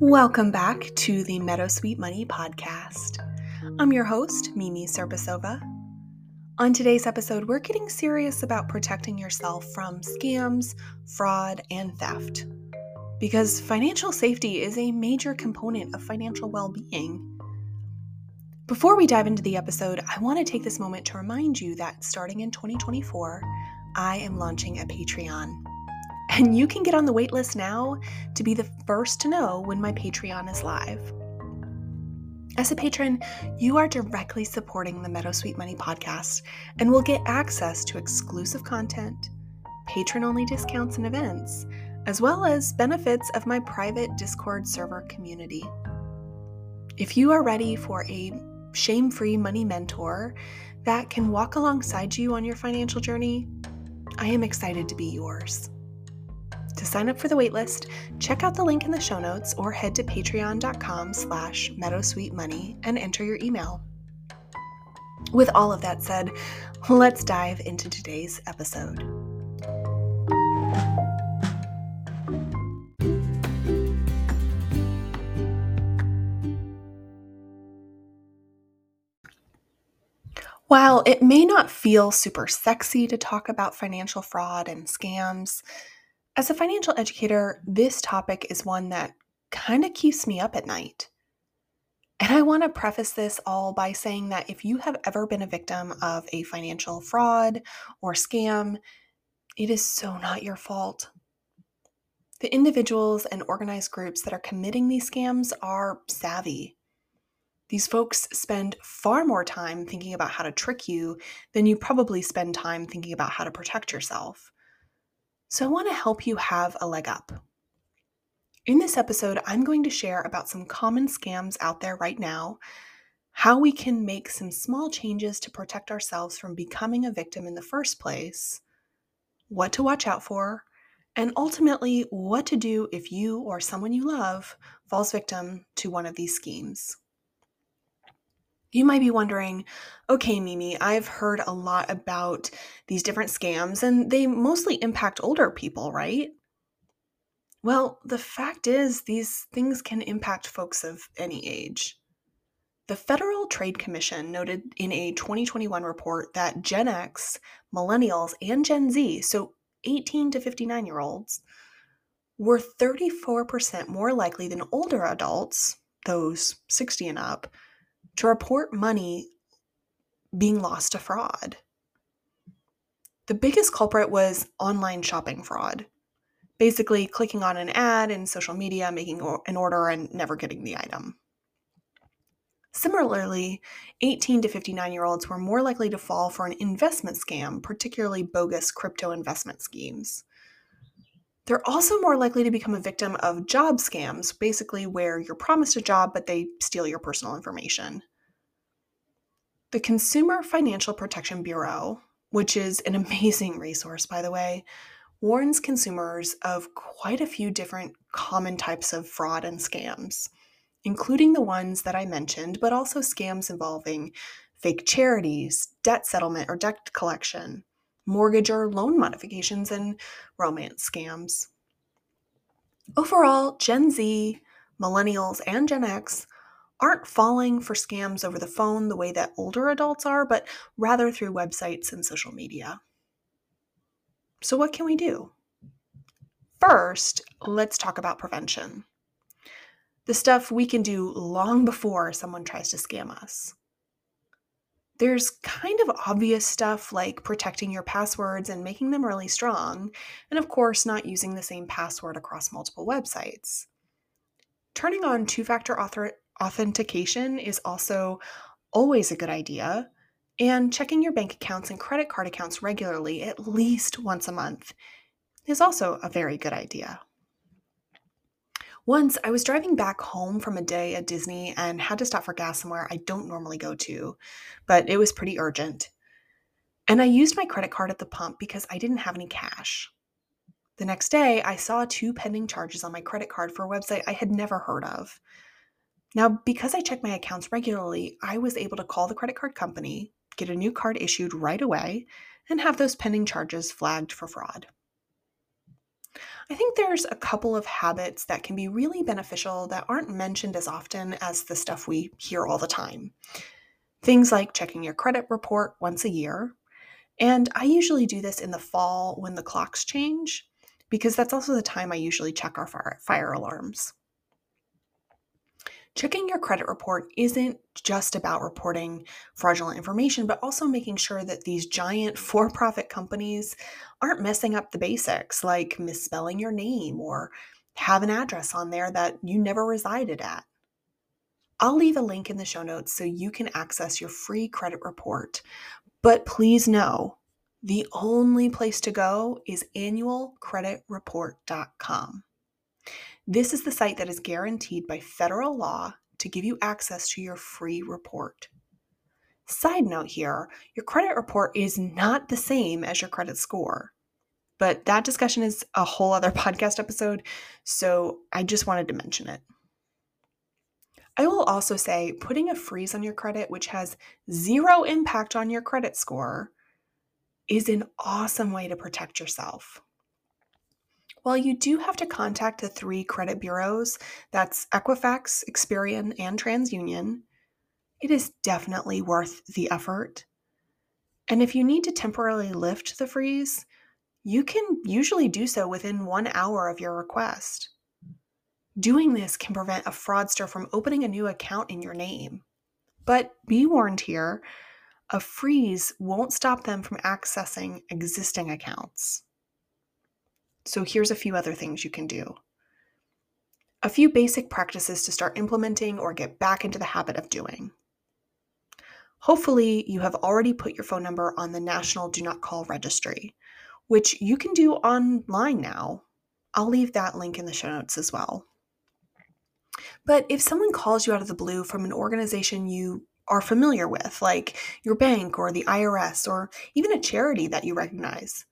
Welcome back to the Meadowsweet Money podcast. I'm your host, Mimi Serpasova. On today's episode, we're getting serious about protecting yourself from scams, fraud, and theft. Because financial safety is a major component of financial well being. Before we dive into the episode, I want to take this moment to remind you that starting in 2024, I am launching a Patreon. And you can get on the waitlist now to be the first to know when my Patreon is live. As a patron, you are directly supporting the Meadowsweet Money podcast and will get access to exclusive content, patron only discounts and events, as well as benefits of my private Discord server community. If you are ready for a shame free money mentor that can walk alongside you on your financial journey, I am excited to be yours. To sign up for the waitlist, check out the link in the show notes or head to patreon.com slash meadowsweetmoney and enter your email. With all of that said, let's dive into today's episode. While it may not feel super sexy to talk about financial fraud and scams, as a financial educator, this topic is one that kind of keeps me up at night. And I want to preface this all by saying that if you have ever been a victim of a financial fraud or scam, it is so not your fault. The individuals and organized groups that are committing these scams are savvy. These folks spend far more time thinking about how to trick you than you probably spend time thinking about how to protect yourself. So I want to help you have a leg up. In this episode, I'm going to share about some common scams out there right now, how we can make some small changes to protect ourselves from becoming a victim in the first place, what to watch out for, and ultimately what to do if you or someone you love falls victim to one of these schemes. You might be wondering, okay, Mimi, I've heard a lot about these different scams, and they mostly impact older people, right? Well, the fact is, these things can impact folks of any age. The Federal Trade Commission noted in a 2021 report that Gen X, Millennials, and Gen Z, so 18 to 59 year olds, were 34% more likely than older adults, those 60 and up, to report money being lost to fraud. The biggest culprit was online shopping fraud. Basically, clicking on an ad in social media, making an order, and never getting the item. Similarly, 18 to 59 year olds were more likely to fall for an investment scam, particularly bogus crypto investment schemes. They're also more likely to become a victim of job scams, basically, where you're promised a job but they steal your personal information. The Consumer Financial Protection Bureau, which is an amazing resource, by the way, warns consumers of quite a few different common types of fraud and scams, including the ones that I mentioned, but also scams involving fake charities, debt settlement or debt collection, mortgage or loan modifications, and romance scams. Overall, Gen Z, millennials, and Gen X aren't falling for scams over the phone the way that older adults are, but rather through websites and social media. So, what can we do? First, let's talk about prevention. The stuff we can do long before someone tries to scam us. There's kind of obvious stuff like protecting your passwords and making them really strong, and of course, not using the same password across multiple websites. Turning on two factor author- authentication is also always a good idea, and checking your bank accounts and credit card accounts regularly, at least once a month, is also a very good idea. Once I was driving back home from a day at Disney and had to stop for gas somewhere I don't normally go to, but it was pretty urgent. And I used my credit card at the pump because I didn't have any cash. The next day, I saw two pending charges on my credit card for a website I had never heard of. Now, because I check my accounts regularly, I was able to call the credit card company, get a new card issued right away, and have those pending charges flagged for fraud. I think there's a couple of habits that can be really beneficial that aren't mentioned as often as the stuff we hear all the time. Things like checking your credit report once a year. And I usually do this in the fall when the clocks change, because that's also the time I usually check our fire, fire alarms. Checking your credit report isn't just about reporting fraudulent information, but also making sure that these giant for profit companies aren't messing up the basics, like misspelling your name or have an address on there that you never resided at. I'll leave a link in the show notes so you can access your free credit report. But please know the only place to go is annualcreditreport.com. This is the site that is guaranteed by federal law to give you access to your free report. Side note here your credit report is not the same as your credit score. But that discussion is a whole other podcast episode, so I just wanted to mention it. I will also say putting a freeze on your credit, which has zero impact on your credit score, is an awesome way to protect yourself. While you do have to contact the three credit bureaus that's Equifax, Experian, and TransUnion it is definitely worth the effort. And if you need to temporarily lift the freeze, you can usually do so within one hour of your request. Doing this can prevent a fraudster from opening a new account in your name. But be warned here a freeze won't stop them from accessing existing accounts. So here's a few other things you can do. A few basic practices to start implementing or get back into the habit of doing. Hopefully, you have already put your phone number on the National Do Not Call Registry, which you can do online now. I'll leave that link in the show notes as well. But if someone calls you out of the blue from an organization you are familiar with, like your bank or the IRS or even a charity that you recognize,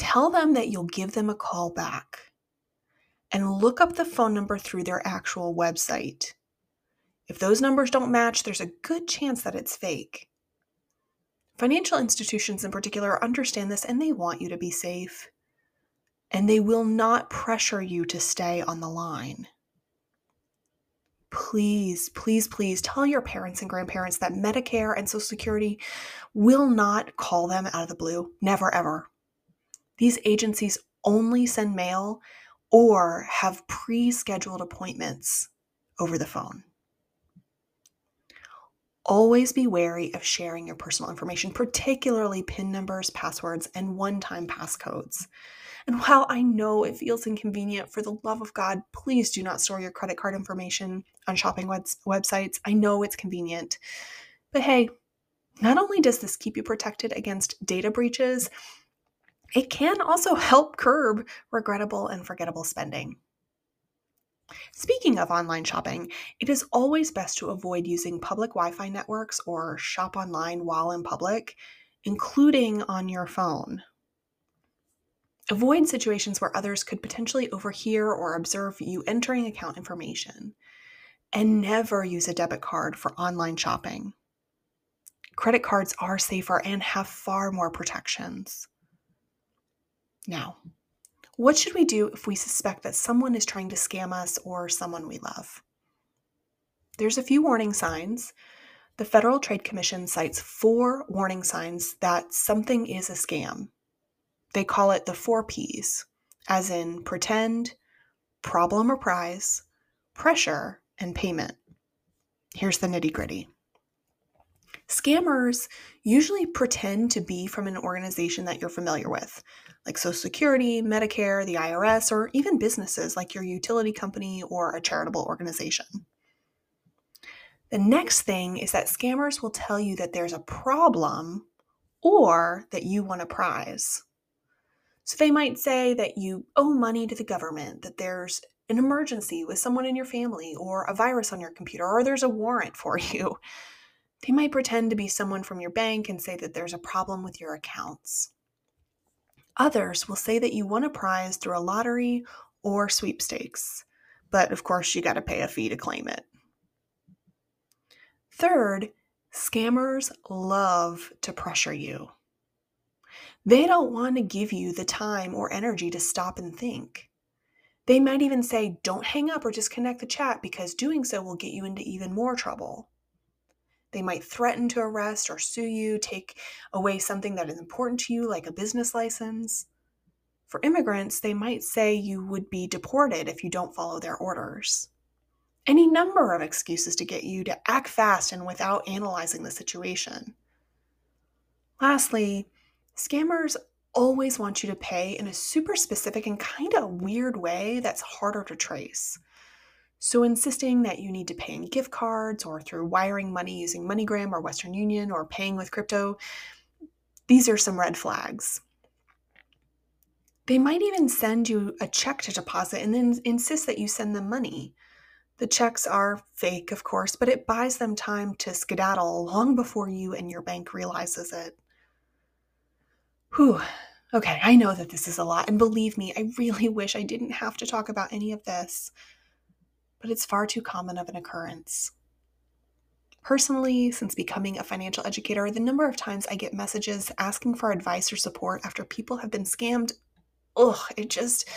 Tell them that you'll give them a call back and look up the phone number through their actual website. If those numbers don't match, there's a good chance that it's fake. Financial institutions in particular understand this and they want you to be safe. And they will not pressure you to stay on the line. Please, please, please tell your parents and grandparents that Medicare and Social Security will not call them out of the blue. Never, ever. These agencies only send mail or have pre scheduled appointments over the phone. Always be wary of sharing your personal information, particularly PIN numbers, passwords, and one time passcodes. And while I know it feels inconvenient, for the love of God, please do not store your credit card information on shopping websites. I know it's convenient. But hey, not only does this keep you protected against data breaches, it can also help curb regrettable and forgettable spending. Speaking of online shopping, it is always best to avoid using public Wi Fi networks or shop online while in public, including on your phone. Avoid situations where others could potentially overhear or observe you entering account information. And never use a debit card for online shopping. Credit cards are safer and have far more protections. Now, what should we do if we suspect that someone is trying to scam us or someone we love? There's a few warning signs. The Federal Trade Commission cites four warning signs that something is a scam. They call it the four P's, as in pretend, problem or prize, pressure, and payment. Here's the nitty gritty. Scammers usually pretend to be from an organization that you're familiar with, like Social Security, Medicare, the IRS, or even businesses like your utility company or a charitable organization. The next thing is that scammers will tell you that there's a problem or that you want a prize. So they might say that you owe money to the government, that there's an emergency with someone in your family, or a virus on your computer, or there's a warrant for you. They might pretend to be someone from your bank and say that there's a problem with your accounts. Others will say that you won a prize through a lottery or sweepstakes, but of course, you got to pay a fee to claim it. Third, scammers love to pressure you. They don't want to give you the time or energy to stop and think. They might even say, don't hang up or disconnect the chat because doing so will get you into even more trouble. They might threaten to arrest or sue you, take away something that is important to you, like a business license. For immigrants, they might say you would be deported if you don't follow their orders. Any number of excuses to get you to act fast and without analyzing the situation. Lastly, scammers always want you to pay in a super specific and kind of weird way that's harder to trace. So, insisting that you need to pay in gift cards or through wiring money using MoneyGram or Western Union or paying with crypto, these are some red flags. They might even send you a check to deposit and then insist that you send them money. The checks are fake, of course, but it buys them time to skedaddle long before you and your bank realizes it. Whew. Okay, I know that this is a lot, and believe me, I really wish I didn't have to talk about any of this, but it's far too common of an occurrence. Personally, since becoming a financial educator, the number of times I get messages asking for advice or support after people have been scammed, ugh, it just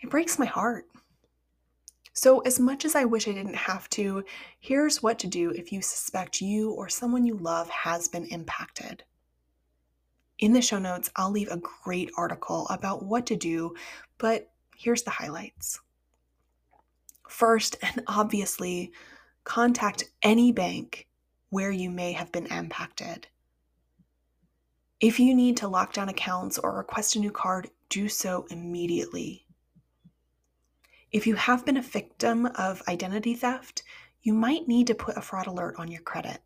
it breaks my heart. So, as much as I wish I didn't have to, here's what to do if you suspect you or someone you love has been impacted. In the show notes, I'll leave a great article about what to do, but here's the highlights. First, and obviously, contact any bank where you may have been impacted. If you need to lock down accounts or request a new card, do so immediately. If you have been a victim of identity theft, you might need to put a fraud alert on your credit.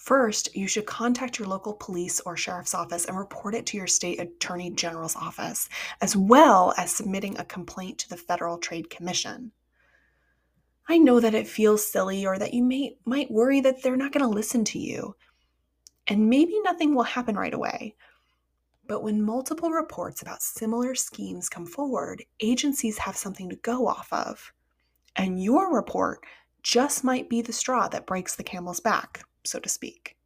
First, you should contact your local police or sheriff's office and report it to your state attorney general's office, as well as submitting a complaint to the Federal Trade Commission. I know that it feels silly or that you may might worry that they're not going to listen to you. And maybe nothing will happen right away. But when multiple reports about similar schemes come forward, agencies have something to go off of. And your report just might be the straw that breaks the camel's back so to speak.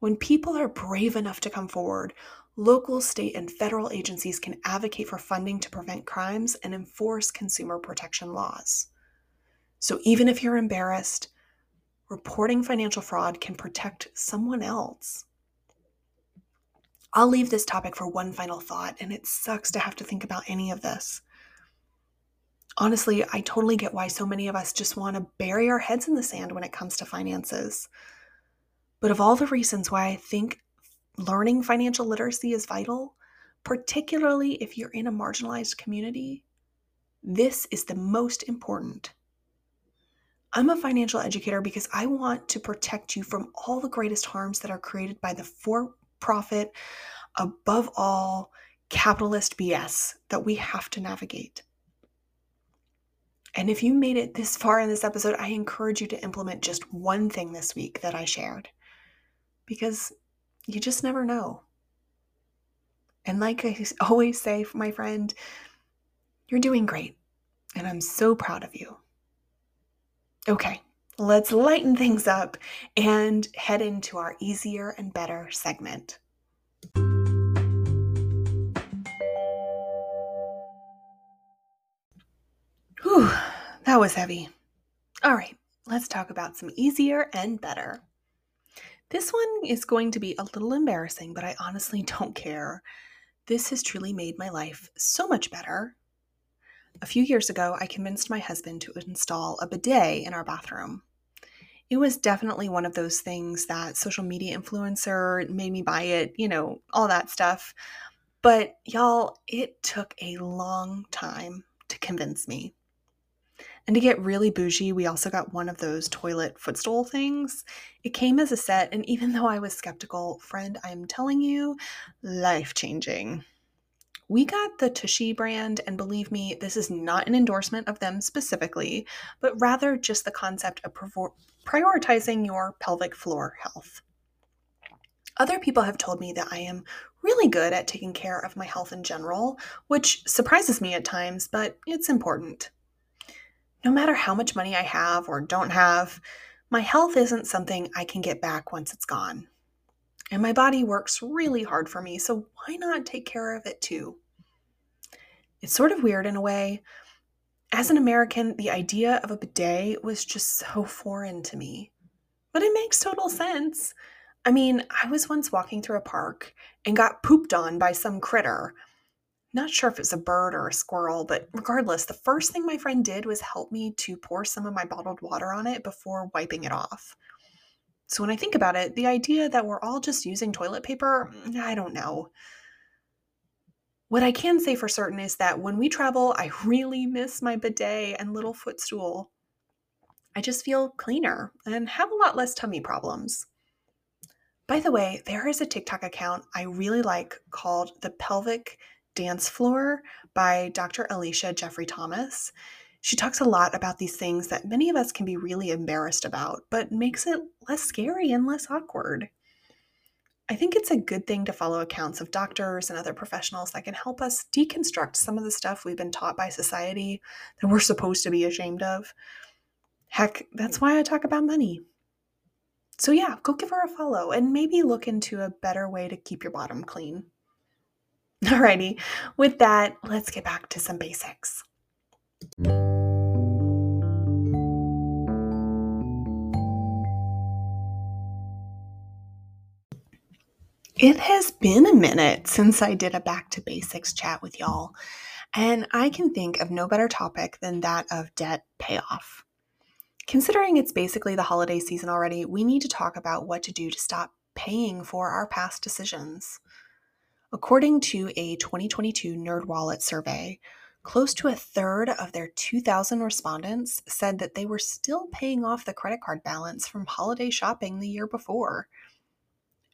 When people are brave enough to come forward, local, state, and federal agencies can advocate for funding to prevent crimes and enforce consumer protection laws. So even if you're embarrassed, reporting financial fraud can protect someone else. I'll leave this topic for one final thought, and it sucks to have to think about any of this honestly, I totally get why so many of us just want to bury our heads in the sand when it comes to finances. But of all the reasons why I think learning financial literacy is vital, particularly if you're in a marginalized community, this is the most important. I'm a financial educator because I want to protect you from all the greatest harms that are created by the for profit, above all, capitalist BS that we have to navigate. And if you made it this far in this episode, I encourage you to implement just one thing this week that I shared because you just never know. And like I always say, my friend, you're doing great. And I'm so proud of you. Okay, let's lighten things up and head into our easier and better segment. Whew, that was heavy. All right, let's talk about some easier and better. This one is going to be a little embarrassing, but I honestly don't care. This has truly made my life so much better. A few years ago, I convinced my husband to install a bidet in our bathroom. It was definitely one of those things that social media influencer made me buy it, you know, all that stuff. But y'all, it took a long time to convince me. And to get really bougie, we also got one of those toilet footstool things. It came as a set, and even though I was skeptical, friend, I am telling you, life changing. We got the Tushy brand, and believe me, this is not an endorsement of them specifically, but rather just the concept of prioritizing your pelvic floor health. Other people have told me that I am really good at taking care of my health in general, which surprises me at times, but it's important no matter how much money I have or don't have, my health isn't something I can get back once it's gone. And my body works really hard for me, so why not take care of it too? It's sort of weird in a way. As an American, the idea of a bidet was just so foreign to me. But it makes total sense. I mean, I was once walking through a park and got pooped on by some critter. Not sure if it's a bird or a squirrel, but regardless, the first thing my friend did was help me to pour some of my bottled water on it before wiping it off. So when I think about it, the idea that we're all just using toilet paper, mm, I don't know. What I can say for certain is that when we travel, I really miss my bidet and little footstool. I just feel cleaner and have a lot less tummy problems. By the way, there is a TikTok account I really like called The Pelvic Dance Floor by Dr. Alicia Jeffrey Thomas. She talks a lot about these things that many of us can be really embarrassed about, but makes it less scary and less awkward. I think it's a good thing to follow accounts of doctors and other professionals that can help us deconstruct some of the stuff we've been taught by society that we're supposed to be ashamed of. Heck, that's why I talk about money. So, yeah, go give her a follow and maybe look into a better way to keep your bottom clean. Alrighty, with that, let's get back to some basics. It has been a minute since I did a back to basics chat with y'all, and I can think of no better topic than that of debt payoff. Considering it's basically the holiday season already, we need to talk about what to do to stop paying for our past decisions. According to a 2022 NerdWallet survey, close to a third of their 2,000 respondents said that they were still paying off the credit card balance from holiday shopping the year before.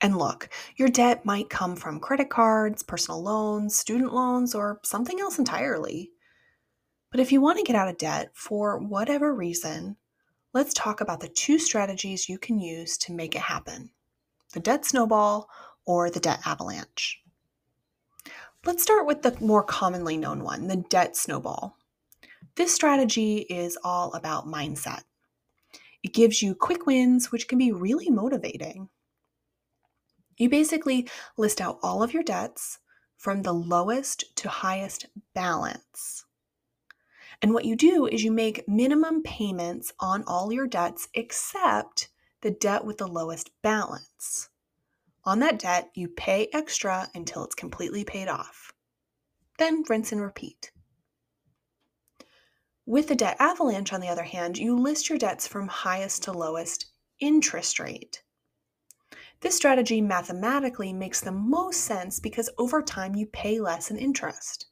And look, your debt might come from credit cards, personal loans, student loans, or something else entirely. But if you want to get out of debt for whatever reason, let's talk about the two strategies you can use to make it happen the debt snowball or the debt avalanche. Let's start with the more commonly known one, the debt snowball. This strategy is all about mindset. It gives you quick wins, which can be really motivating. You basically list out all of your debts from the lowest to highest balance. And what you do is you make minimum payments on all your debts except the debt with the lowest balance. On that debt, you pay extra until it's completely paid off. Then rinse and repeat. With the debt avalanche, on the other hand, you list your debts from highest to lowest interest rate. This strategy mathematically makes the most sense because over time you pay less in interest.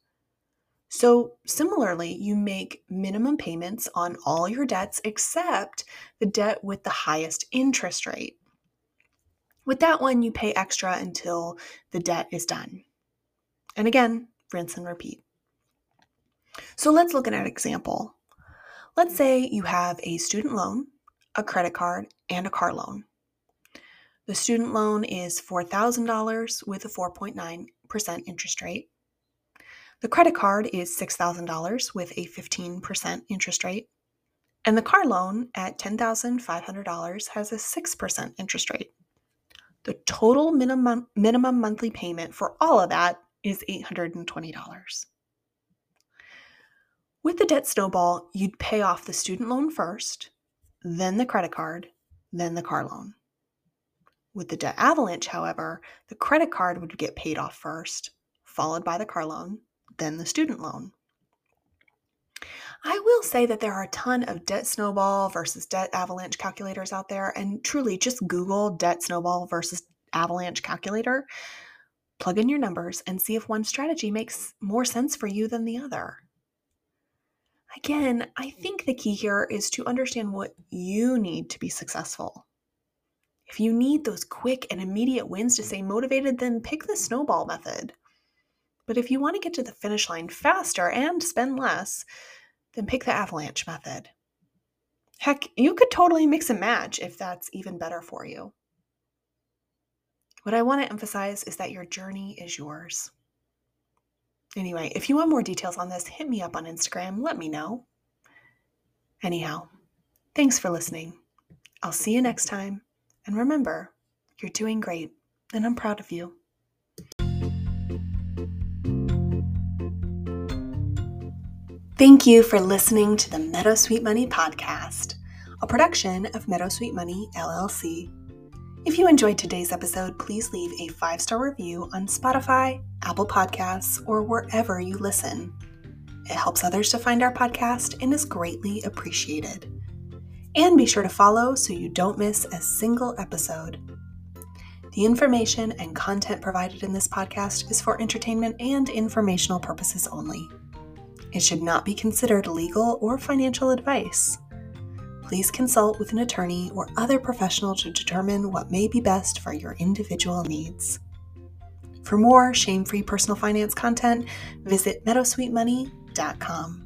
So, similarly, you make minimum payments on all your debts except the debt with the highest interest rate. With that one, you pay extra until the debt is done. And again, rinse and repeat. So, let's look at an example. Let's say you have a student loan, a credit card, and a car loan. The student loan is $4,000 with a 4.9% interest rate. The credit card is $6,000 with a 15% interest rate. And the car loan at $10,500 has a 6% interest rate. The total minimum, minimum monthly payment for all of that is $820. With the debt snowball, you'd pay off the student loan first, then the credit card, then the car loan. With the debt avalanche, however, the credit card would get paid off first, followed by the car loan, then the student loan. I will say that there are a ton of debt snowball versus debt avalanche calculators out there, and truly just Google debt snowball versus avalanche calculator, plug in your numbers, and see if one strategy makes more sense for you than the other. Again, I think the key here is to understand what you need to be successful. If you need those quick and immediate wins to stay motivated, then pick the snowball method. But if you want to get to the finish line faster and spend less, then pick the avalanche method. Heck, you could totally mix and match if that's even better for you. What I want to emphasize is that your journey is yours. Anyway, if you want more details on this, hit me up on Instagram. Let me know. Anyhow, thanks for listening. I'll see you next time. And remember, you're doing great and I'm proud of you. Thank you for listening to the Meadowsweet Money podcast, a production of Meadowsweet Money LLC. If you enjoyed today's episode, please leave a five star review on Spotify, Apple Podcasts, or wherever you listen. It helps others to find our podcast and is greatly appreciated. And be sure to follow so you don't miss a single episode. The information and content provided in this podcast is for entertainment and informational purposes only. It should not be considered legal or financial advice. Please consult with an attorney or other professional to determine what may be best for your individual needs. For more shame free personal finance content, visit meadowsweetmoney.com.